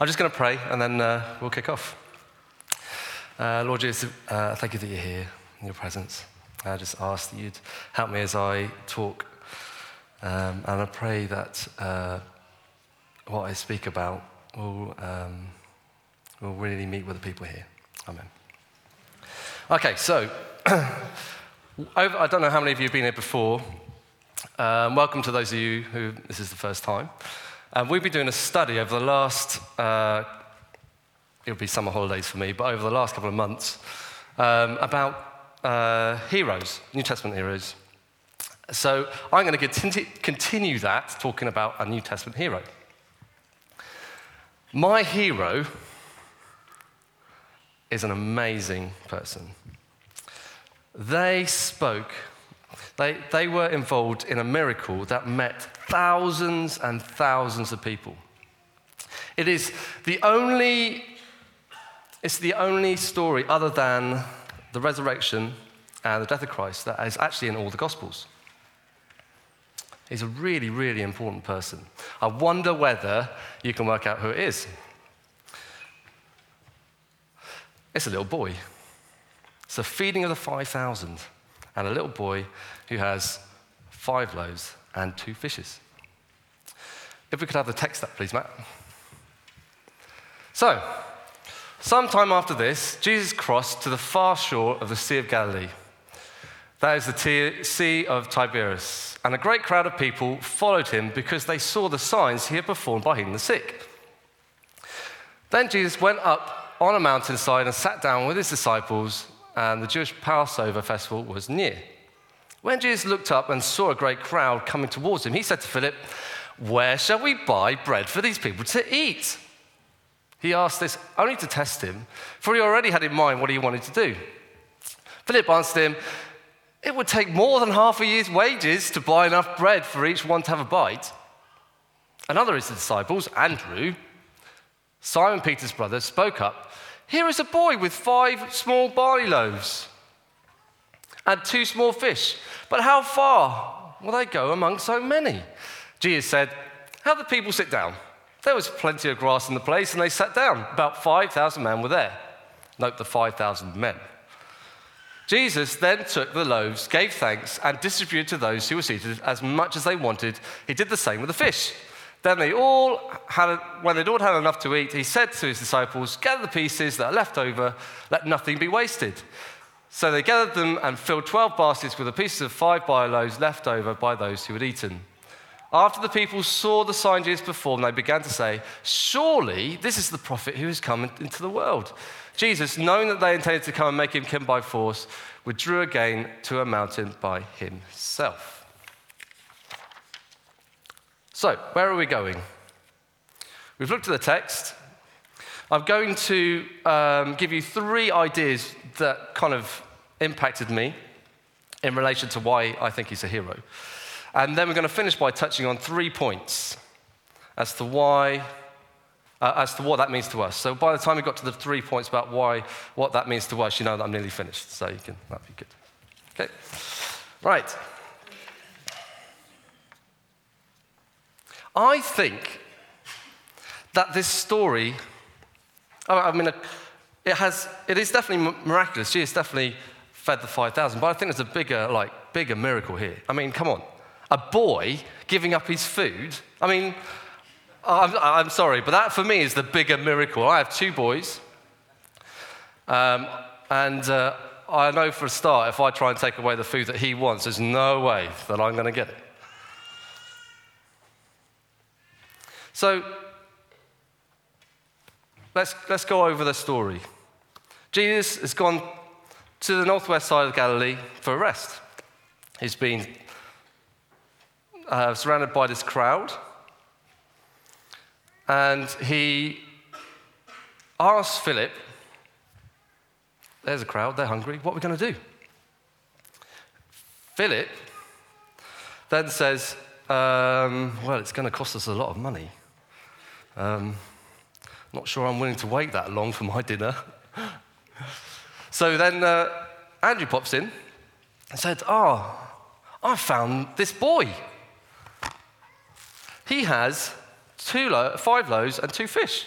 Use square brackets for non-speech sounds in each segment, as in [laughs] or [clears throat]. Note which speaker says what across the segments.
Speaker 1: I'm just going to pray and then uh, we'll kick off. Uh, Lord Jesus, uh, thank you that you're here in your presence. I just ask that you'd help me as I talk. Um, and I pray that uh, what I speak about will, um, will really meet with the people here. Amen. Okay, so [clears throat] I don't know how many of you have been here before. Um, welcome to those of you who this is the first time. And we've been doing a study over the last, uh, it'll be summer holidays for me, but over the last couple of months um, about uh, heroes, New Testament heroes. So I'm going to continue that talking about a New Testament hero. My hero is an amazing person. They spoke they, they were involved in a miracle that met thousands and thousands of people. It is the only, it's the only story other than the resurrection and the death of Christ that is actually in all the Gospels. He's a really, really important person. I wonder whether you can work out who it is. It's a little boy. It's the feeding of the 5,000 and a little boy who has five loaves and two fishes. If we could have the text up, please, Matt. So, sometime after this, Jesus crossed to the far shore of the Sea of Galilee. That is the Sea of Tiberias. And a great crowd of people followed him because they saw the signs he had performed by healing the sick. Then Jesus went up on a mountainside and sat down with his disciples, and the Jewish Passover festival was near. When Jesus looked up and saw a great crowd coming towards him, he said to Philip, Where shall we buy bread for these people to eat? He asked this only to test him, for he already had in mind what he wanted to do. Philip answered him, It would take more than half a year's wages to buy enough bread for each one to have a bite. Another of his disciples, Andrew, Simon Peter's brother, spoke up Here is a boy with five small barley loaves and two small fish. But how far will they go among so many? Jesus said, Have the people sit down. There was plenty of grass in the place, and they sat down. About 5,000 men were there. Note the 5,000 men. Jesus then took the loaves, gave thanks, and distributed to those who were seated as much as they wanted. He did the same with the fish. Then they all had, when they'd all had enough to eat, he said to his disciples, Gather the pieces that are left over, let nothing be wasted. So they gathered them and filled 12 baskets with the pieces of five loaves left over by those who had eaten. After the people saw the sign Jesus performed, they began to say, Surely this is the prophet who has come into the world. Jesus, knowing that they intended to come and make him king by force, withdrew again to a mountain by himself. So, where are we going? We've looked at the text. I'm going to um, give you three ideas that kind of impacted me in relation to why I think he's a hero. And then we're going to finish by touching on three points as to why, uh, as to what that means to us. So by the time we got to the three points about why, what that means to us, you know that I'm nearly finished. So you can, that'd be good. Okay. Right. I think that this story I mean, it, has, it is definitely miraculous. Jesus definitely fed the 5,000, but I think there's a bigger, like, bigger miracle here. I mean, come on. A boy giving up his food. I mean, I'm, I'm sorry, but that for me is the bigger miracle. I have two boys, um, and uh, I know for a start, if I try and take away the food that he wants, there's no way that I'm going to get it. So, Let's, let's go over the story. Jesus has gone to the northwest side of Galilee for a rest. He's been uh, surrounded by this crowd, and he asks Philip, There's a crowd, they're hungry, what are we going to do? Philip then says, um, Well, it's going to cost us a lot of money. Um, not sure I'm willing to wait that long for my dinner. so then uh, Andrew pops in and said, Oh, I found this boy. He has two lo- five loaves and two fish.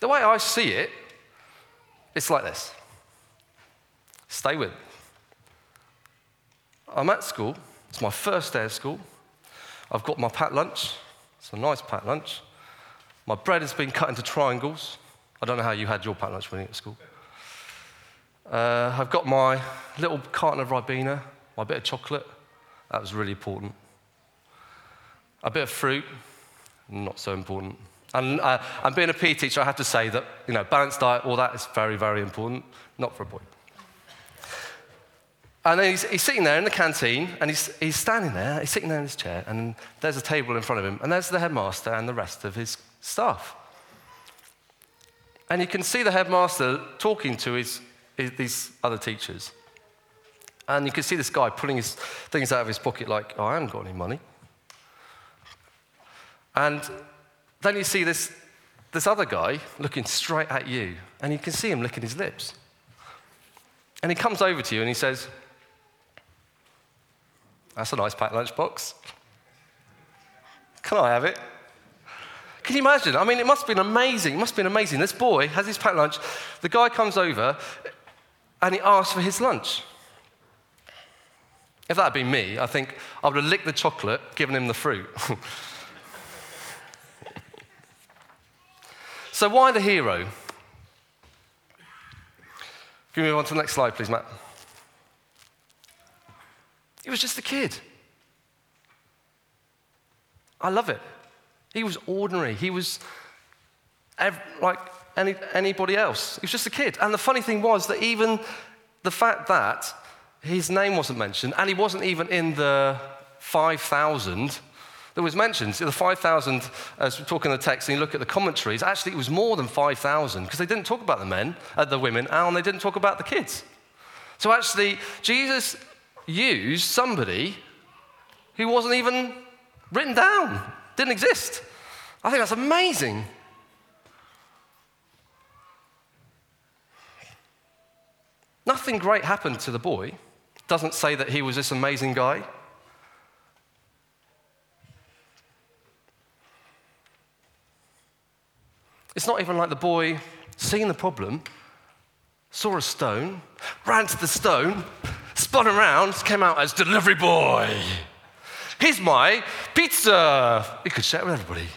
Speaker 1: The way I see it, it's like this stay with. I'm at school, it's my first day of school. I've got my packed lunch, it's a nice packed lunch. My bread has been cut into triangles. I don't know how you had your packed lunch when you were at school. Uh, I've got my little carton of Ribena, my bit of chocolate. That was really important. A bit of fruit, not so important. And, uh, and being a PE teacher, I have to say that, you know, balanced diet, all that is very, very important. Not for a boy. And then he's, he's, sitting there in the canteen, and he's, he's standing there, he's sitting there in his chair, and there's a table in front of him, and there's the headmaster and the rest of his staff. And you can see the headmaster talking to his, his, these other teachers. And you can see this guy pulling his things out of his pocket, like, oh, I haven't got any money. And then you see this, this other guy looking straight at you, and you can see him licking his lips. And he comes over to you and he says, that's a nice packed lunchbox. Can I have it? Can you imagine? I mean, it must have been amazing. It must have been amazing. This boy has his packed lunch. The guy comes over and he asks for his lunch. If that had been me, I think I would have licked the chocolate, given him the fruit. [laughs] so, why the hero? Can we move on to the next slide, please, Matt? Was just a kid. I love it. He was ordinary. He was ev- like any, anybody else. He was just a kid. And the funny thing was that even the fact that his name wasn't mentioned and he wasn't even in the 5,000 that was mentioned. The 5,000, as we talk in the text and you look at the commentaries, actually it was more than 5,000 because they didn't talk about the men, uh, the women, and they didn't talk about the kids. So actually, Jesus use somebody who wasn't even written down, didn't exist. I think that's amazing. Nothing great happened to the boy. Doesn't say that he was this amazing guy. It's not even like the boy seeing the problem, saw a stone, ran to the stone, spun around, came out as delivery boy. Here's my pizza. He could share it with everybody.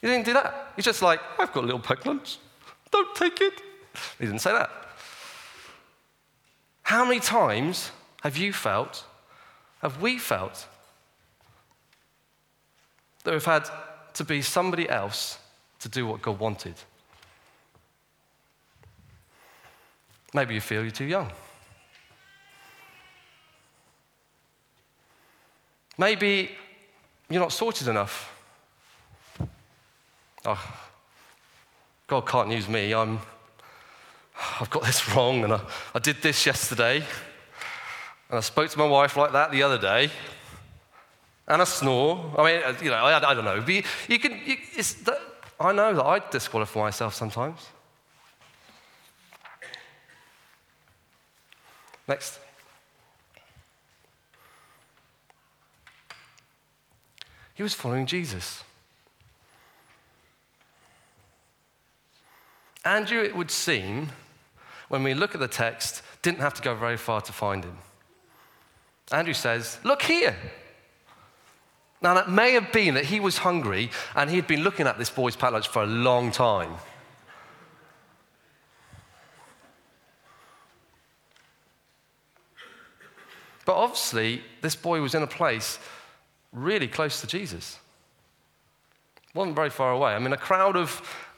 Speaker 1: He didn't do that. He's just like, I've got a little packed lunch. Don't take it. He didn't say that. How many times have you felt, have we felt, that we've had to be somebody else to do what God wanted? Maybe you feel you're too young. Maybe you're not sorted enough. Oh, God can't use me. I'm, I've got this wrong, and I, I did this yesterday, and I spoke to my wife like that the other day, and I snore. I mean, uh, you know, I, I don't know. But you, you can, you, I know that I disqualify myself sometimes. Next. He was following Jesus. Andrew, it would seem, when we look at the text, didn't have to go very far to find him. Andrew says, Look here. Now, that may have been that he was hungry and he had been looking at this boy's lunch for a long time. But obviously, this boy was in a place really close to Jesus. Wasn't very far away. I mean, a crowd of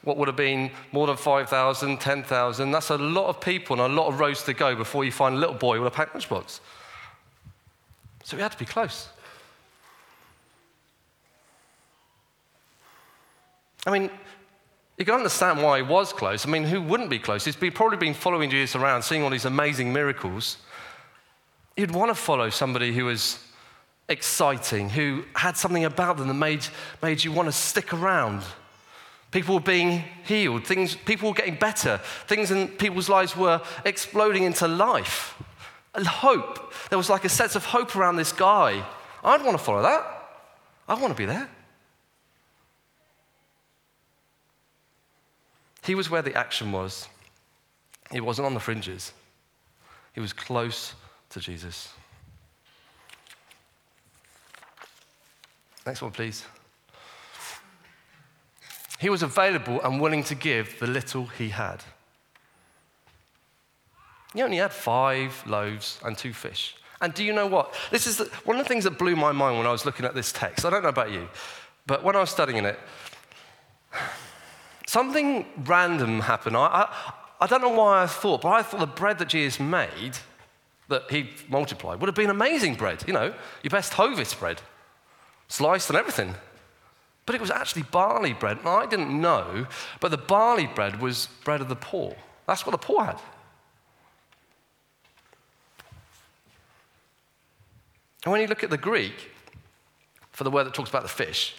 Speaker 1: what would have been more than 5,000, 10,000, that's a lot of people and a lot of roads to go before you find a little boy with a packed lunchbox. So we had to be close. I mean, you can understand why he was close. I mean, who wouldn't be close? He's probably been following Jesus around, seeing all these amazing miracles. You'd want to follow somebody who was exciting, who had something about them that made, made you want to stick around. People were being healed, things, people were getting better, things in people's lives were exploding into life. Hope. There was like a sense of hope around this guy. I'd want to follow that. I want to be there. He was where the action was. He wasn't on the fringes. He was close to Jesus. Next one, please. He was available and willing to give the little he had. He only had five loaves and two fish. And do you know what? This is the, one of the things that blew my mind when I was looking at this text. I don't know about you, but when I was studying it, something random happened. I, I, I don't know why I thought, but I thought the bread that Jesus made, that he multiplied, would have been amazing bread. You know, your best Hovis bread, sliced and everything. But it was actually barley bread. And I didn't know, but the barley bread was bread of the poor. That's what the poor had. And when you look at the Greek, for the word that talks about the fish,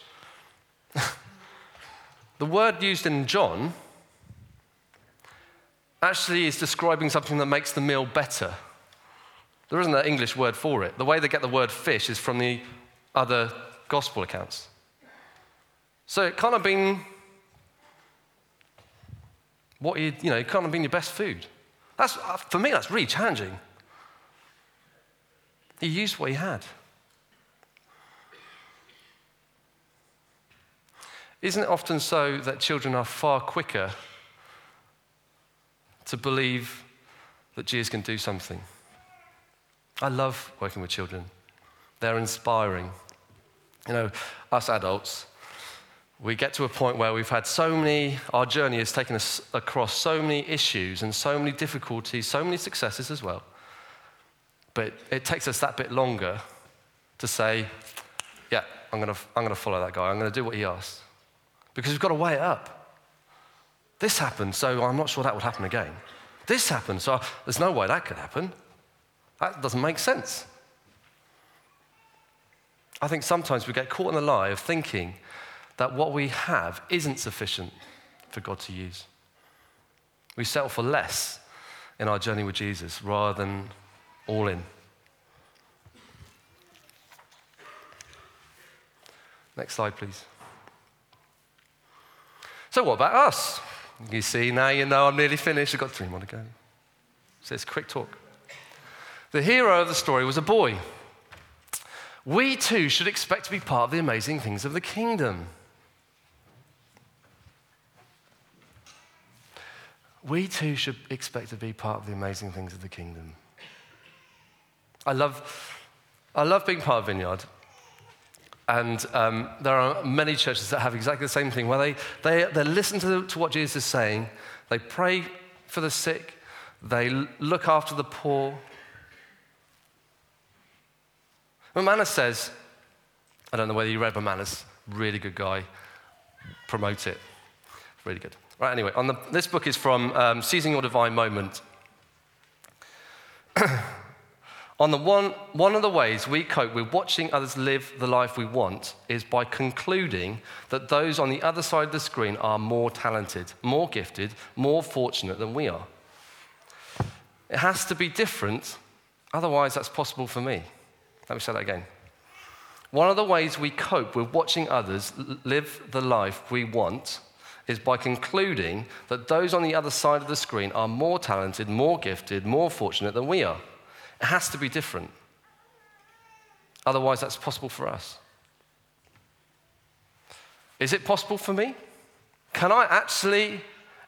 Speaker 1: [laughs] the word used in John actually is describing something that makes the meal better. There isn't an English word for it. The way they get the word fish is from the other gospel accounts. So it can't have been what you, you know, it can't have been your best food. That's, uh, for me, that's really challenging. He used what he had. Isn't it often so that children are far quicker to believe that Jesus can do something? I love working with children. They're inspiring. You know, us adults, we get to a point where we've had so many, our journey has taken us across so many issues and so many difficulties, so many successes as well. But it takes us that bit longer to say, yeah, I'm going to I'm going to follow that guy. I'm going to do what he asks. Because we've got to weigh it up. This happened, so I'm not sure that would happen again. This happened, so there's no way that could happen. That doesn't make sense. I think sometimes we get caught in the lie of thinking that what we have isn't sufficient for God to use. We settle for less in our journey with Jesus rather than all in. Next slide, please. So, what about us? You see, now you know I'm nearly finished. I've got three more to go. So, it's quick talk. The hero of the story was a boy. We too should expect to be part of the amazing things of the kingdom. We too should expect to be part of the amazing things of the kingdom. I love, I love being part of Vineyard. And um, there are many churches that have exactly the same thing, where they, they, they listen to, to what Jesus is saying, they pray for the sick, they look after the poor. When McManus says, I don't know whether you read, but McManus, really good guy, promote it. Really good. Right, anyway, on the, this book is from um, Seizing Your Divine Moment. [clears throat] On the one, one of the ways we cope with watching others live the life we want is by concluding that those on the other side of the screen are more talented, more gifted, more fortunate than we are. It has to be different, otherwise, that's possible for me. Let me say that again. One of the ways we cope with watching others live the life we want is by concluding that those on the other side of the screen are more talented, more gifted, more fortunate than we are. It has to be different. Otherwise, that's possible for us. Is it possible for me? Can I actually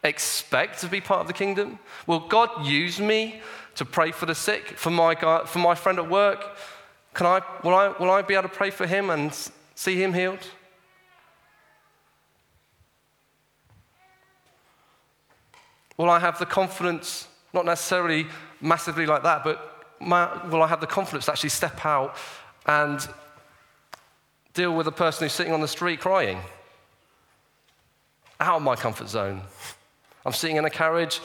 Speaker 1: expect to be part of the kingdom? Will God use me to pray for the sick, for my, guy, for my friend at work? Can I, will, I, will I be able to pray for him and see him healed? Will I have the confidence, not necessarily massively like that, but my, will I have the confidence to actually step out and deal with a person who's sitting on the street crying? Out of my comfort zone. I'm sitting in a carriage,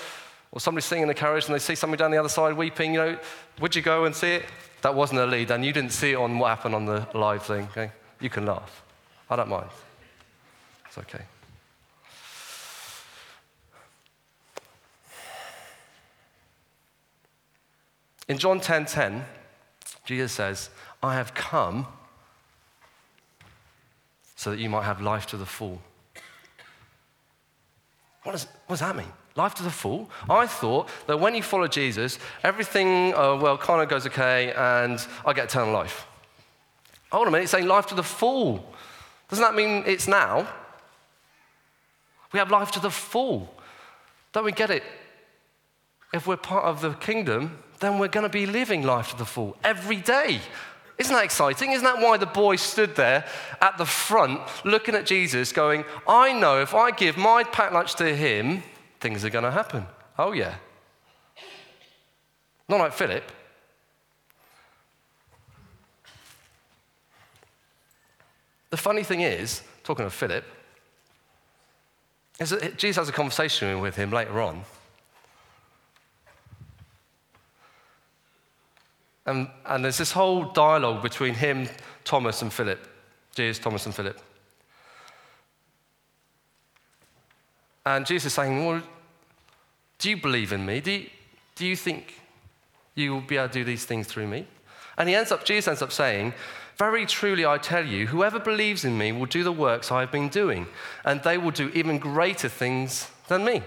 Speaker 1: or somebody's sitting in a carriage and they see somebody down the other side weeping, you know, would you go and see it? That wasn't a lead, and you didn't see it on what happened on the live thing, okay? You can laugh. I don't mind. It's okay. In John 10:10, 10, 10, Jesus says, "I have come so that you might have life to the full." What does, what does that mean? Life to the full? I thought that when you follow Jesus, everything, uh, well, kind of goes okay and I get eternal life. Hold on a minute, it's saying life to the full. Doesn't that mean it's now? We have life to the full. Don't we get it? If we're part of the kingdom, then we're going to be living life to the full every day. Isn't that exciting? Isn't that why the boy stood there at the front looking at Jesus, going, I know if I give my packed lunch to him, things are going to happen. Oh, yeah. Not like Philip. The funny thing is, talking of Philip, is that Jesus has a conversation with him later on. And, and there's this whole dialogue between him, Thomas, and Philip. Jesus, Thomas, and Philip. And Jesus is saying, Well, do you believe in me? Do you, do you think you will be able to do these things through me? And he ends up, Jesus ends up saying, Very truly I tell you, whoever believes in me will do the works I have been doing, and they will do even greater things than me.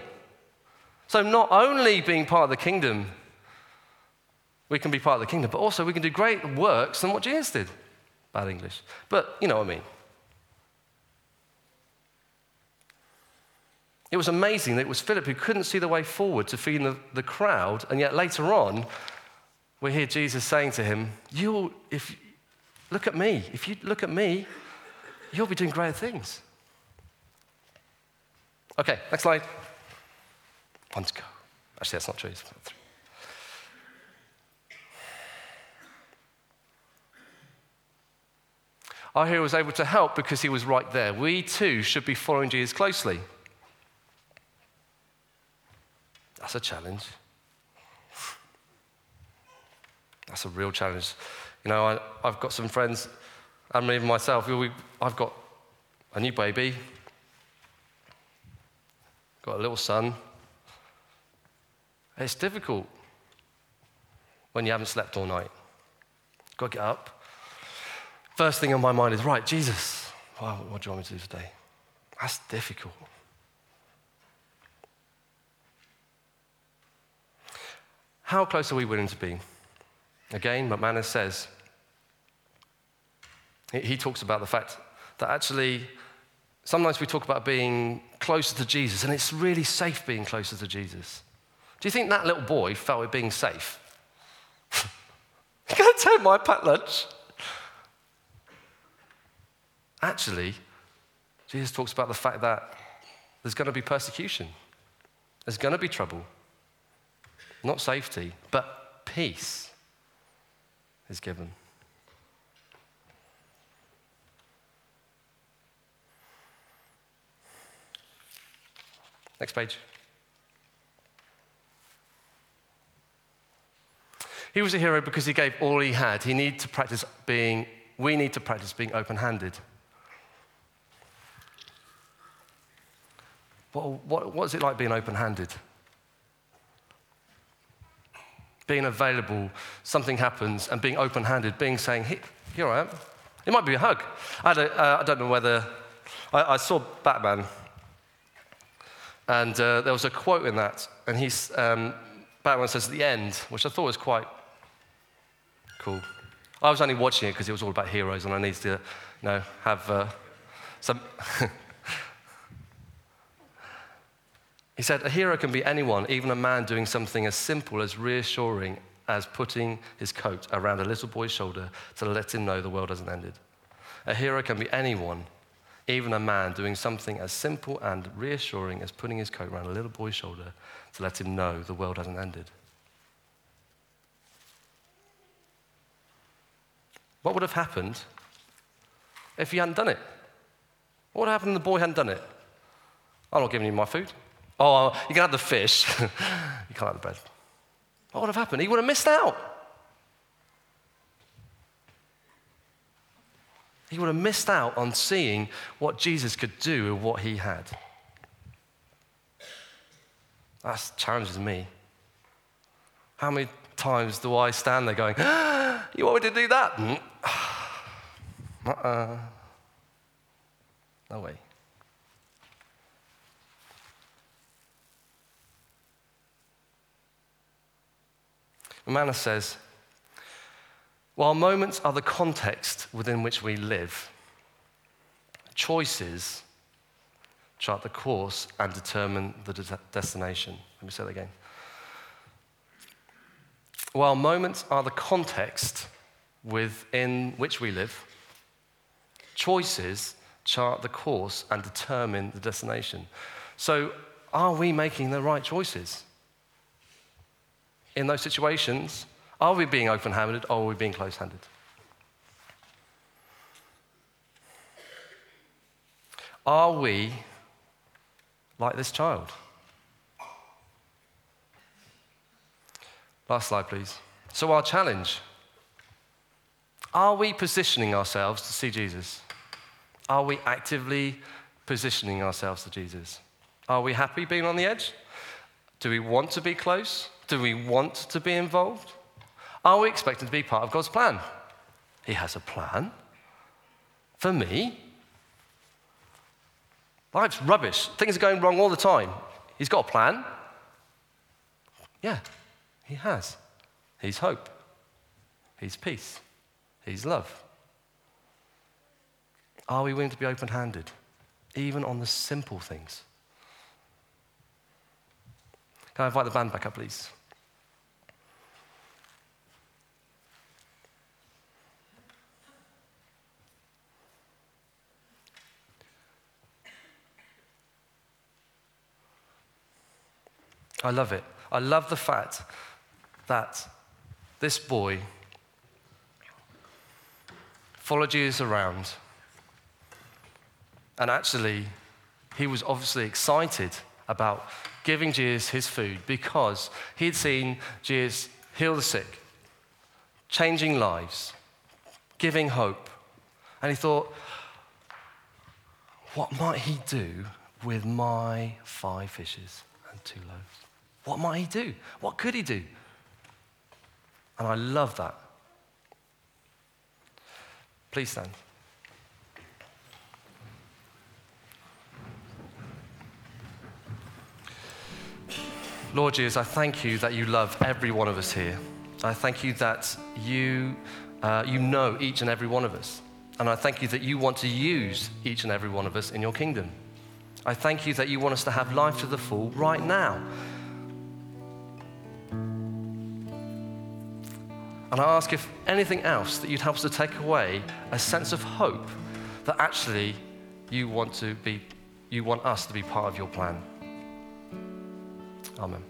Speaker 1: So, not only being part of the kingdom, we can be part of the kingdom, but also we can do great works than what Jesus did. Bad English. But you know what I mean. It was amazing that it was Philip who couldn't see the way forward to feeding the, the crowd, and yet later on, we hear Jesus saying to him, You'll, if, look at me. If you look at me, you'll be doing great things. Okay, next slide. One to go. Actually, that's not true. Our hero was able to help because he was right there. We too should be following Jesus closely. That's a challenge. That's a real challenge. You know, I, have got some friends, and even myself, we, I've got a new baby, got a little son. It's difficult when you haven't slept all night. Got to get up. First thing on my mind is, right, Jesus, what do you want me to do today? That's difficult. How close are we willing to be? Again, McManus says, he talks about the fact that actually sometimes we talk about being closer to Jesus, and it's really safe being closer to Jesus. Do you think that little boy felt it being safe? You're going to take my packed lunch? Actually, Jesus talks about the fact that there's going to be persecution, there's going to be trouble. Not safety, but peace is given. Next page. He was a hero because he gave all he had. He needed to practice being, we need to practice being open handed. What, what, what is it like being open handed? Being available, something happens, and being open handed, being saying, hey, Here I am. It might be a hug. I don't, uh, I don't know whether. I, I, saw Batman, and uh, there was a quote in that, and he's, um, Batman says at the end, which I thought was quite cool. I was only watching it because it was all about heroes, and I needed to, you know, have uh, some. [laughs] He said, A hero can be anyone, even a man doing something as simple as reassuring as putting his coat around a little boy's shoulder to let him know the world hasn't ended. A hero can be anyone, even a man doing something as simple and reassuring as putting his coat around a little boy's shoulder to let him know the world hasn't ended. What would have happened if he hadn't done it? What would have happened if the boy hadn't done it? I'm not giving you my food. Oh, you can have the fish. [laughs] you can't have the bread. What would have happened? He would have missed out. He would have missed out on seeing what Jesus could do with what he had. That challenges me. How many times do I stand there going, [gasps] You want me to do that? Mm. [sighs] uh-uh. No way. McManus says, While moments are the context within which we live, choices chart the course and determine the de- destination. Let me say that again. While moments are the context within which we live, choices chart the course and determine the destination. So, are we making the right choices? In those situations, are we being open handed or are we being close handed? Are we like this child? Last slide, please. So, our challenge are we positioning ourselves to see Jesus? Are we actively positioning ourselves to Jesus? Are we happy being on the edge? Do we want to be close? Do we want to be involved? Are we expecting to be part of God's plan? He has a plan for me. Life's rubbish. Things are going wrong all the time. He's got a plan. Yeah, he has. He's hope. He's peace. He's love. Are we willing to be open handed, even on the simple things? Can I invite the band back up, please? I love it. I love the fact that this boy followed Jesus around, and actually, he was obviously excited about giving Jesus his food because he'd seen Jesus heal the sick, changing lives, giving hope. And he thought, what might he do with my five fishes and two loaves? What might he do? What could he do? And I love that. Please stand. Lord Jesus, I thank you that you love every one of us here. I thank you that you, uh, you know each and every one of us. And I thank you that you want to use each and every one of us in your kingdom. I thank you that you want us to have life to the full right now. And I ask if anything else that you'd help us to take away a sense of hope that actually you want to be, you want us to be part of your plan. Amen.